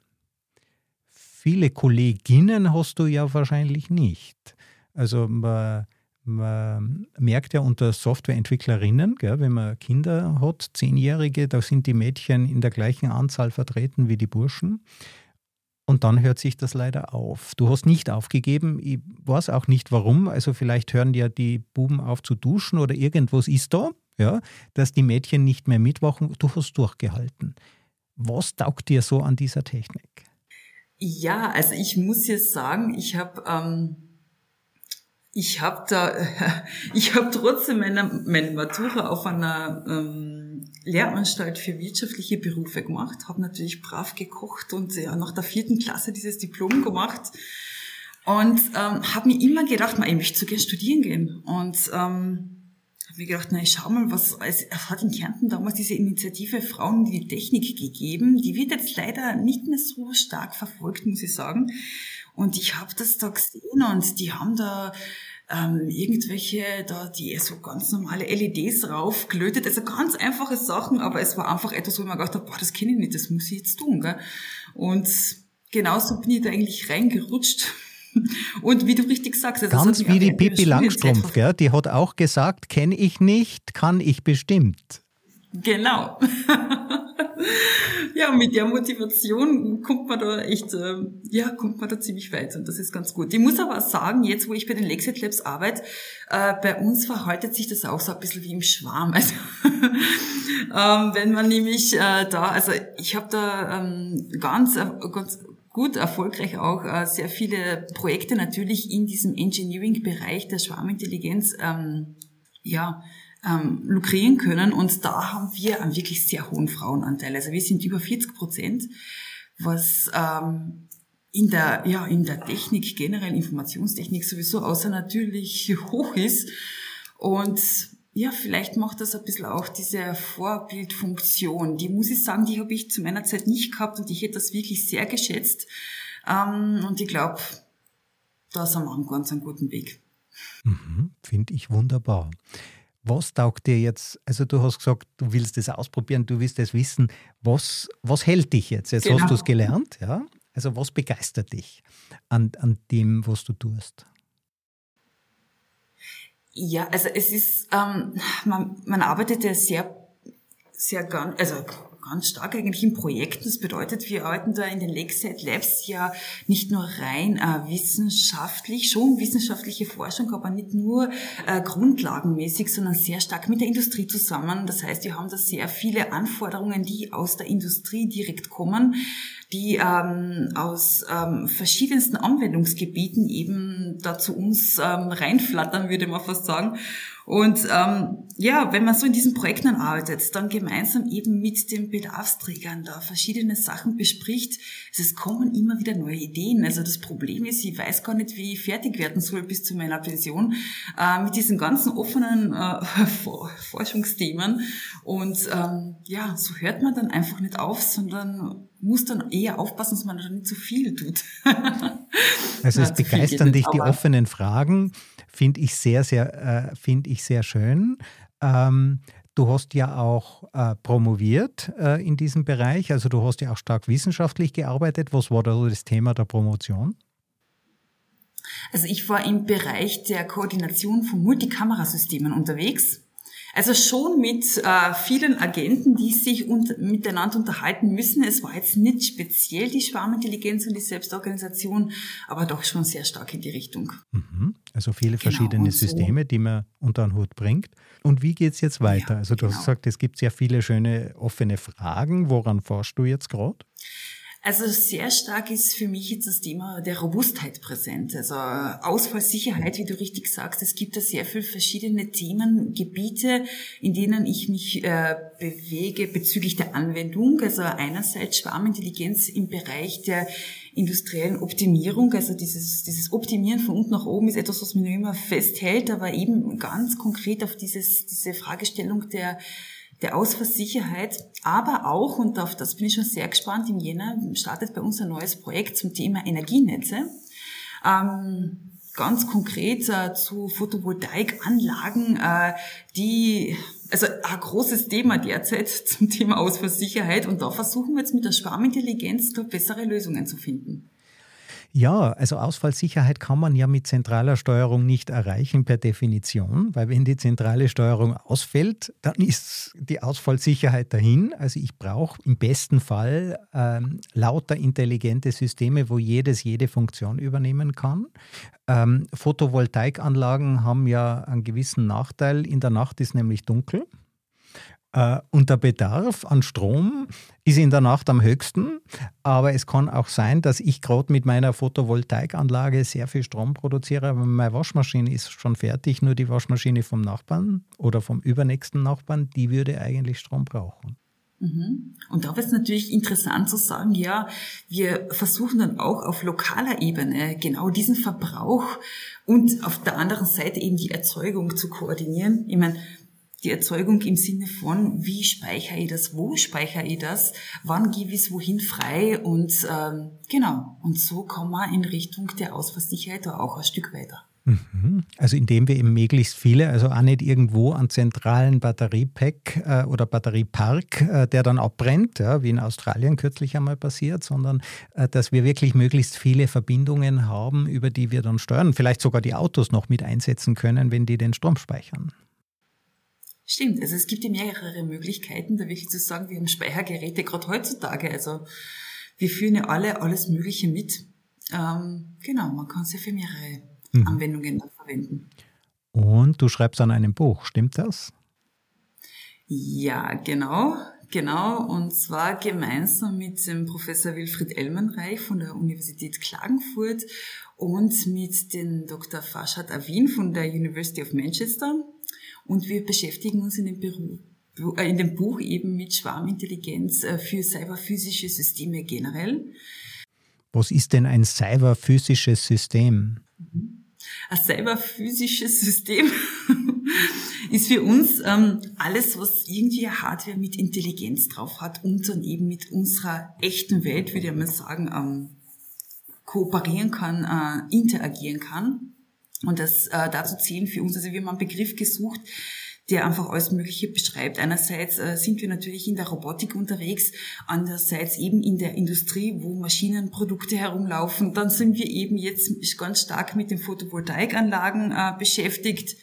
viele Kolleginnen hast du ja wahrscheinlich nicht. Also man, man merkt ja unter Softwareentwicklerinnen, gell, wenn man Kinder hat, Zehnjährige, da sind die Mädchen in der gleichen Anzahl vertreten wie die Burschen. Und dann hört sich das leider auf. Du hast nicht aufgegeben, ich weiß auch nicht warum. Also vielleicht hören ja die Buben auf zu duschen oder irgendwas ist da, ja, dass die Mädchen nicht mehr mitwachen. Du hast durchgehalten. Was taugt dir so an dieser Technik? Ja, also ich muss jetzt sagen, ich habe ähm, ich habe da ich habe trotzdem meine, meine Matura auf einer ähm, Lehranstalt für wirtschaftliche Berufe gemacht, habe natürlich brav gekocht und ja, nach der vierten Klasse dieses Diplom gemacht und ähm, habe mir immer gedacht, ich möchte so gerne studieren gehen. Und ähm, mir gedacht, na, ich schau mal, was, es hat in Kärnten damals diese Initiative Frauen in die Technik gegeben. Die wird jetzt leider nicht mehr so stark verfolgt, muss ich sagen. Und ich habe das da gesehen und die haben da ähm, irgendwelche, da die so ganz normale LEDs raufgelötet, also ganz einfache Sachen, aber es war einfach etwas, wo ich mir gedacht habe, boah, das kenne ich nicht, das muss ich jetzt tun. Gell? Und genauso bin ich da eigentlich reingerutscht und wie du richtig sagst, also ganz wie die Pippi Langstrumpf, gell? die hat auch gesagt, kenne ich nicht, kann ich bestimmt. Genau. ja, mit der Motivation kommt man da echt, äh, ja, kommt man da ziemlich weit und das ist ganz gut. Ich muss aber sagen, jetzt wo ich bei den Lexit Labs arbeite, äh, bei uns verhaltet sich das auch so ein bisschen wie im Schwarm. Also ähm, wenn man nämlich äh, da, also ich habe da ähm, ganz, äh, ganz gut erfolgreich auch äh, sehr viele Projekte natürlich in diesem Engineering-Bereich der Schwarmintelligenz ähm, ja, ähm, lukrieren können. Und da haben wir einen wirklich sehr hohen Frauenanteil. Also wir sind über 40 Prozent, was ähm, in der, ja, in der Technik, generell Informationstechnik sowieso außer natürlich hoch ist. Und ja, vielleicht macht das ein bisschen auch diese Vorbildfunktion. Die muss ich sagen, die habe ich zu meiner Zeit nicht gehabt und ich hätte das wirklich sehr geschätzt. Ähm, und ich glaube, da sind wir auf ganz einem guten Weg. Mhm, Finde ich wunderbar. Was taugt dir jetzt? Also du hast gesagt, du willst das ausprobieren, du willst das wissen. Was, was hält dich jetzt? Jetzt genau. hast du es gelernt, ja? Also was begeistert dich an, an dem, was du tust? Ja, also es ist, ähm, man, man arbeitet ja sehr, sehr ganz, also ganz stark eigentlich in Projekten. Das bedeutet, wir arbeiten da in den Lakeside Labs ja nicht nur rein äh, wissenschaftlich, schon wissenschaftliche Forschung, aber nicht nur äh, grundlagenmäßig, sondern sehr stark mit der Industrie zusammen. Das heißt, wir haben da sehr viele Anforderungen, die aus der Industrie direkt kommen die ähm, aus ähm, verschiedensten Anwendungsgebieten eben da zu uns ähm, reinflattern, würde man fast sagen. Und ähm, ja, wenn man so in diesen Projekten arbeitet, dann gemeinsam eben mit den Bedarfsträgern da verschiedene Sachen bespricht, es kommen immer wieder neue Ideen. Also das Problem ist, ich weiß gar nicht, wie ich fertig werden soll bis zu meiner Pension äh, mit diesen ganzen offenen äh, Forschungsthemen. Und ähm, ja, so hört man dann einfach nicht auf, sondern muss dann eher aufpassen, dass man da nicht zu viel tut. also es begeistern dich die offenen Fragen, finde ich sehr, sehr, äh, finde ich sehr schön. Ähm, du hast ja auch äh, promoviert äh, in diesem Bereich, also du hast ja auch stark wissenschaftlich gearbeitet. Was war da so das Thema der Promotion? Also ich war im Bereich der Koordination von Multikamerasystemen unterwegs. Also schon mit äh, vielen Agenten, die sich und, miteinander unterhalten müssen. Es war jetzt nicht speziell die Schwarmintelligenz und die Selbstorganisation, aber doch schon sehr stark in die Richtung. Mhm. Also viele genau, verschiedene genau, Systeme, so. die man unter den Hut bringt. Und wie geht es jetzt weiter? Ja, also du genau. hast gesagt, es gibt sehr viele schöne offene Fragen. Woran forschst du jetzt gerade? Also sehr stark ist für mich jetzt das Thema der Robustheit präsent. Also Ausfallsicherheit, wie du richtig sagst. Es gibt da sehr viele verschiedene Themen, Gebiete, in denen ich mich äh, bewege bezüglich der Anwendung. Also einerseits Schwarmintelligenz im Bereich der industriellen Optimierung. Also dieses, dieses Optimieren von unten nach oben ist etwas, was mir immer festhält, aber eben ganz konkret auf dieses, diese Fragestellung der der Ausfallsicherheit, aber auch, und auf das bin ich schon sehr gespannt, im Jänner startet bei uns ein neues Projekt zum Thema Energienetze. Ähm, ganz konkret äh, zu Photovoltaikanlagen, äh, die also ein großes Thema derzeit zum Thema Ausfallsicherheit und da versuchen wir jetzt mit der Schwarmintelligenz da bessere Lösungen zu finden. Ja, also Ausfallsicherheit kann man ja mit zentraler Steuerung nicht erreichen per Definition, weil wenn die zentrale Steuerung ausfällt, dann ist die Ausfallsicherheit dahin. Also ich brauche im besten Fall ähm, lauter intelligente Systeme, wo jedes jede Funktion übernehmen kann. Ähm, Photovoltaikanlagen haben ja einen gewissen Nachteil. In der Nacht ist nämlich dunkel. Äh, und der Bedarf an Strom ist in der Nacht am höchsten, aber es kann auch sein, dass ich gerade mit meiner Photovoltaikanlage sehr viel Strom produziere, aber meine Waschmaschine ist schon fertig, nur die Waschmaschine vom Nachbarn oder vom übernächsten Nachbarn, die würde eigentlich Strom brauchen. Mhm. Und da wird es natürlich interessant zu sagen, ja, wir versuchen dann auch auf lokaler Ebene genau diesen Verbrauch und auf der anderen Seite eben die Erzeugung zu koordinieren. Ich meine, die Erzeugung im Sinne von, wie speichere ich das, wo speichere ich das, wann gebe ich es wohin frei und ähm, genau. Und so kommen wir in Richtung der Ausfallsicherheit auch ein Stück weiter. Mhm. Also indem wir eben möglichst viele, also auch nicht irgendwo einen zentralen Batteriepack äh, oder Batteriepark, äh, der dann abbrennt, ja, wie in Australien kürzlich einmal passiert, sondern äh, dass wir wirklich möglichst viele Verbindungen haben, über die wir dann steuern, vielleicht sogar die Autos noch mit einsetzen können, wenn die den Strom speichern. Stimmt, also es gibt ja mehrere Möglichkeiten, da wirklich zu sagen, wir haben Speichergeräte gerade heutzutage. Also wir führen ja alle alles Mögliche mit. Ähm, genau, man kann sie für mehrere mhm. Anwendungen verwenden. Und du schreibst an einem Buch, stimmt das? Ja, genau, genau. Und zwar gemeinsam mit dem Professor Wilfried Elmenreich von der Universität Klagenfurt und mit dem Dr. Farshad Avin von der University of Manchester. Und wir beschäftigen uns in dem, Büro, äh, in dem Buch eben mit Schwarmintelligenz äh, für cyberphysische Systeme generell. Was ist denn ein cyberphysisches System? Mhm. Ein cyberphysisches System ist für uns ähm, alles, was irgendwie Hardware mit Intelligenz drauf hat und dann eben mit unserer echten Welt, würde ich mal sagen, ähm, kooperieren kann, äh, interagieren kann. Und das äh, dazu zählen für uns, also wir haben einen Begriff gesucht, der einfach alles Mögliche beschreibt. Einerseits äh, sind wir natürlich in der Robotik unterwegs, andererseits eben in der Industrie, wo Maschinenprodukte herumlaufen. Dann sind wir eben jetzt ganz stark mit den Photovoltaikanlagen äh, beschäftigt.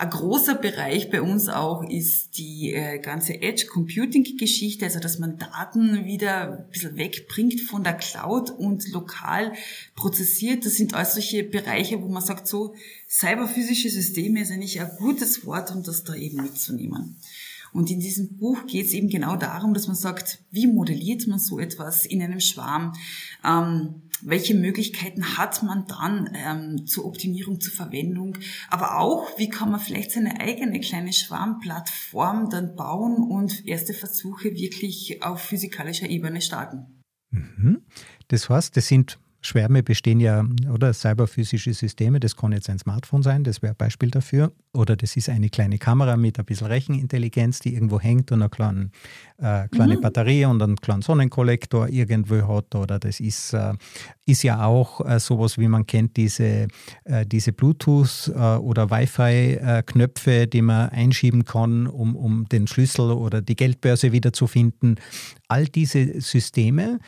Ein großer Bereich bei uns auch ist die äh, ganze Edge Computing Geschichte, also dass man Daten wieder ein bisschen wegbringt von der Cloud und lokal prozessiert. Das sind alles solche Bereiche, wo man sagt, so cyberphysische Systeme ist eigentlich ein gutes Wort, um das da eben mitzunehmen. Und in diesem Buch geht es eben genau darum, dass man sagt, wie modelliert man so etwas in einem Schwarm? Ähm, welche Möglichkeiten hat man dann ähm, zur Optimierung, zur Verwendung, aber auch, wie kann man vielleicht seine eigene kleine Schwarmplattform dann bauen und erste Versuche wirklich auf physikalischer Ebene starten. Mhm. Das heißt, das sind Schwärme bestehen ja, oder cyberphysische Systeme, das kann jetzt ein Smartphone sein, das wäre ein Beispiel dafür. Oder das ist eine kleine Kamera mit ein bisschen Rechenintelligenz, die irgendwo hängt und eine kleine, äh, kleine mhm. Batterie und einen kleinen Sonnenkollektor irgendwo hat. Oder das ist, äh, ist ja auch äh, sowas, wie man kennt, diese, äh, diese Bluetooth- äh, oder Wi-Fi-Knöpfe, die man einschieben kann, um, um den Schlüssel oder die Geldbörse wiederzufinden. All diese Systeme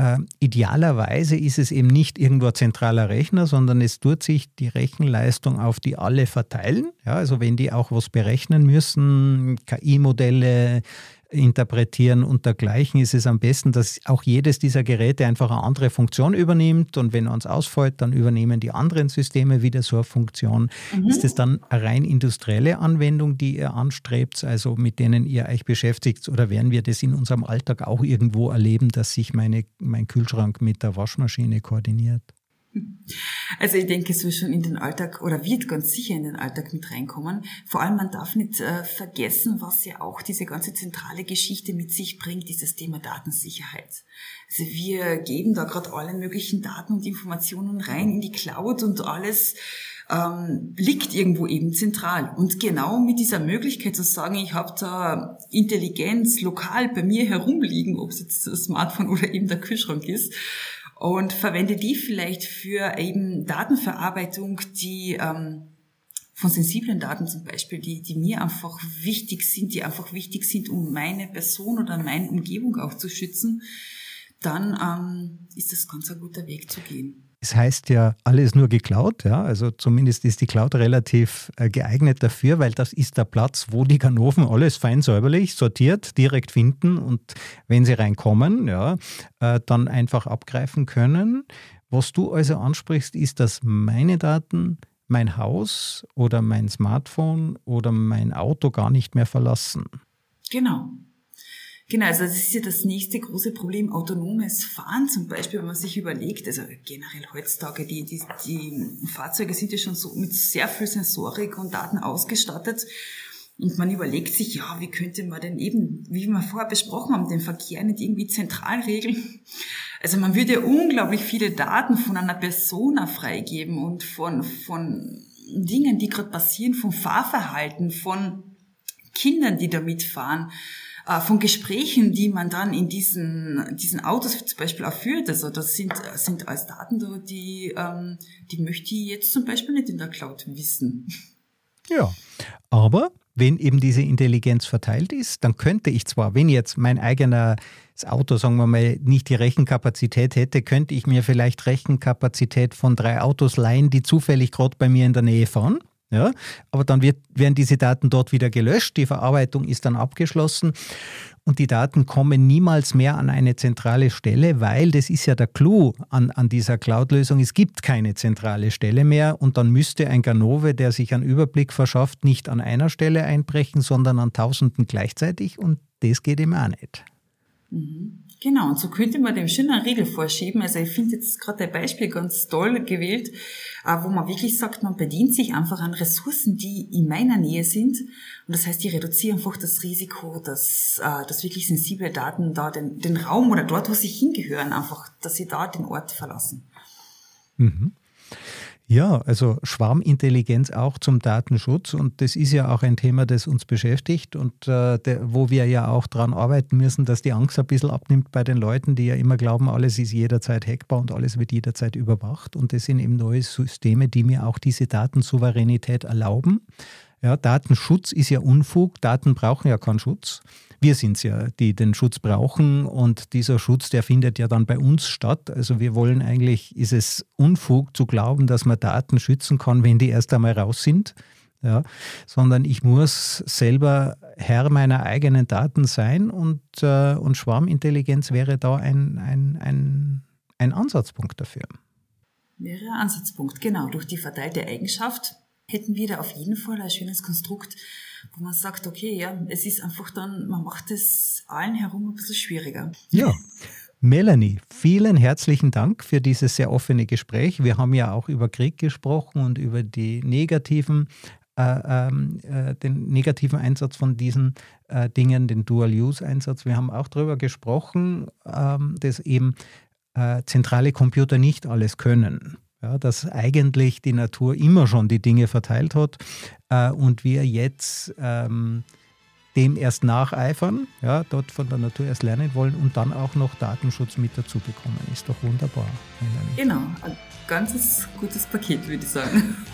äh, idealerweise ist es eben nicht irgendwo ein zentraler Rechner, sondern es tut sich die Rechenleistung auf die alle verteilen. Ja, also wenn die auch was berechnen müssen, KI-Modelle, interpretieren und dergleichen ist es am besten, dass auch jedes dieser Geräte einfach eine andere Funktion übernimmt und wenn uns ausfällt, dann übernehmen die anderen Systeme wieder so eine Funktion. Mhm. Ist es dann eine rein industrielle Anwendung, die ihr anstrebt, also mit denen ihr euch beschäftigt oder werden wir das in unserem Alltag auch irgendwo erleben, dass sich meine, mein Kühlschrank mit der Waschmaschine koordiniert? Also ich denke, es wird schon in den Alltag oder wird ganz sicher in den Alltag mit reinkommen. Vor allem, man darf nicht äh, vergessen, was ja auch diese ganze zentrale Geschichte mit sich bringt, dieses Thema Datensicherheit. Also wir geben da gerade alle möglichen Daten und Informationen rein in die Cloud und alles ähm, liegt irgendwo eben zentral. Und genau mit dieser Möglichkeit zu sagen, ich habe da Intelligenz lokal bei mir herumliegen, ob es jetzt das Smartphone oder eben der Kühlschrank ist, und verwende die vielleicht für eben Datenverarbeitung, die ähm, von sensiblen Daten zum Beispiel, die, die mir einfach wichtig sind, die einfach wichtig sind, um meine Person oder meine Umgebung auch zu schützen, dann ähm, ist das ganz ein guter Weg zu gehen. Es heißt ja, alles nur geklaut, ja. Also zumindest ist die Cloud relativ äh, geeignet dafür, weil das ist der Platz, wo die Ganoven alles fein säuberlich sortiert direkt finden und wenn sie reinkommen, ja, äh, dann einfach abgreifen können. Was du also ansprichst, ist, dass meine Daten mein Haus oder mein Smartphone oder mein Auto gar nicht mehr verlassen. Genau. Genau, also das ist ja das nächste große Problem, autonomes Fahren zum Beispiel, wenn man sich überlegt, also generell heutzutage, die, die, die Fahrzeuge sind ja schon so mit sehr viel Sensorik und Daten ausgestattet. Und man überlegt sich, ja, wie könnte man denn eben, wie wir vorher besprochen haben, den Verkehr nicht irgendwie zentral regeln? Also man würde ja unglaublich viele Daten von einer Persona freigeben und von, von Dingen, die gerade passieren, vom Fahrverhalten, von Kindern, die da mitfahren von Gesprächen, die man dann in diesen, diesen Autos zum Beispiel auch führt. Also das sind, sind als Daten da, die, ähm, die möchte ich jetzt zum Beispiel nicht in der Cloud wissen. Ja, aber wenn eben diese Intelligenz verteilt ist, dann könnte ich zwar, wenn jetzt mein eigenes Auto, sagen wir mal, nicht die Rechenkapazität hätte, könnte ich mir vielleicht Rechenkapazität von drei Autos leihen, die zufällig gerade bei mir in der Nähe fahren. Ja, aber dann wird, werden diese Daten dort wieder gelöscht, die Verarbeitung ist dann abgeschlossen und die Daten kommen niemals mehr an eine zentrale Stelle, weil das ist ja der Clou an, an dieser Cloud-Lösung. Es gibt keine zentrale Stelle mehr und dann müsste ein Ganove, der sich einen Überblick verschafft, nicht an einer Stelle einbrechen, sondern an tausenden gleichzeitig und das geht immer auch nicht. Mhm. Genau, und so könnte man dem schön eine Regel vorschieben. Also ich finde jetzt gerade ein Beispiel ganz toll gewählt, äh, wo man wirklich sagt, man bedient sich einfach an Ressourcen, die in meiner Nähe sind. Und das heißt, ich reduziere einfach das Risiko, dass, äh, dass wirklich sensible Daten da den, den Raum oder dort, wo sie hingehören, einfach, dass sie da den Ort verlassen. Mhm. Ja, also Schwarmintelligenz auch zum Datenschutz und das ist ja auch ein Thema, das uns beschäftigt und äh, der, wo wir ja auch daran arbeiten müssen, dass die Angst ein bisschen abnimmt bei den Leuten, die ja immer glauben, alles ist jederzeit hackbar und alles wird jederzeit überwacht und das sind eben neue Systeme, die mir auch diese Datensouveränität erlauben. Ja, Datenschutz ist ja Unfug, Daten brauchen ja keinen Schutz. Wir sind es ja, die den Schutz brauchen und dieser Schutz, der findet ja dann bei uns statt. Also wir wollen eigentlich, ist es Unfug zu glauben, dass man Daten schützen kann, wenn die erst einmal raus sind. ja, sondern ich muss selber Herr meiner eigenen Daten sein und, äh, und Schwarmintelligenz wäre da ein, ein, ein, ein Ansatzpunkt dafür. Wäre ein Ansatzpunkt, genau. Durch die verteilte Eigenschaft hätten wir da auf jeden Fall ein schönes Konstrukt, wo man sagt, okay, ja, es ist einfach dann, man macht es allen herum ein bisschen schwieriger. Ja. Melanie, vielen herzlichen Dank für dieses sehr offene Gespräch. Wir haben ja auch über Krieg gesprochen und über die negativen äh, ähm, äh, den negativen Einsatz von diesen äh, Dingen, den Dual-Use-Einsatz. Wir haben auch darüber gesprochen, ähm, dass eben äh, zentrale Computer nicht alles können. Ja, dass eigentlich die Natur immer schon die Dinge verteilt hat äh, und wir jetzt ähm, dem erst nacheifern, ja, dort von der Natur erst lernen wollen und dann auch noch Datenschutz mit dazu bekommen. Ist doch wunderbar. Genau, ein ganzes gutes Paket, würde ich sagen.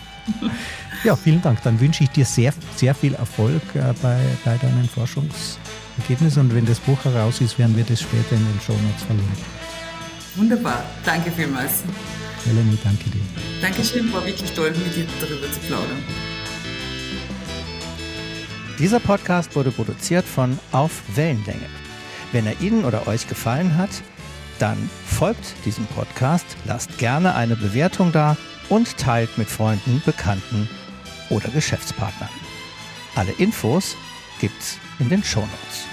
Ja, vielen Dank. Dann wünsche ich dir sehr, sehr viel Erfolg äh, bei, bei deinen Forschungsergebnissen und wenn das Buch heraus ist, werden wir das später in den Show Notes verlinken. Wunderbar. Danke vielmals. Melanie, danke dir. Dankeschön, war wirklich toll, mit dir darüber zu plaudern. Dieser Podcast wurde produziert von Auf Wellenlänge. Wenn er Ihnen oder euch gefallen hat, dann folgt diesem Podcast, lasst gerne eine Bewertung da und teilt mit Freunden, Bekannten oder Geschäftspartnern. Alle Infos gibt's in den Shownotes.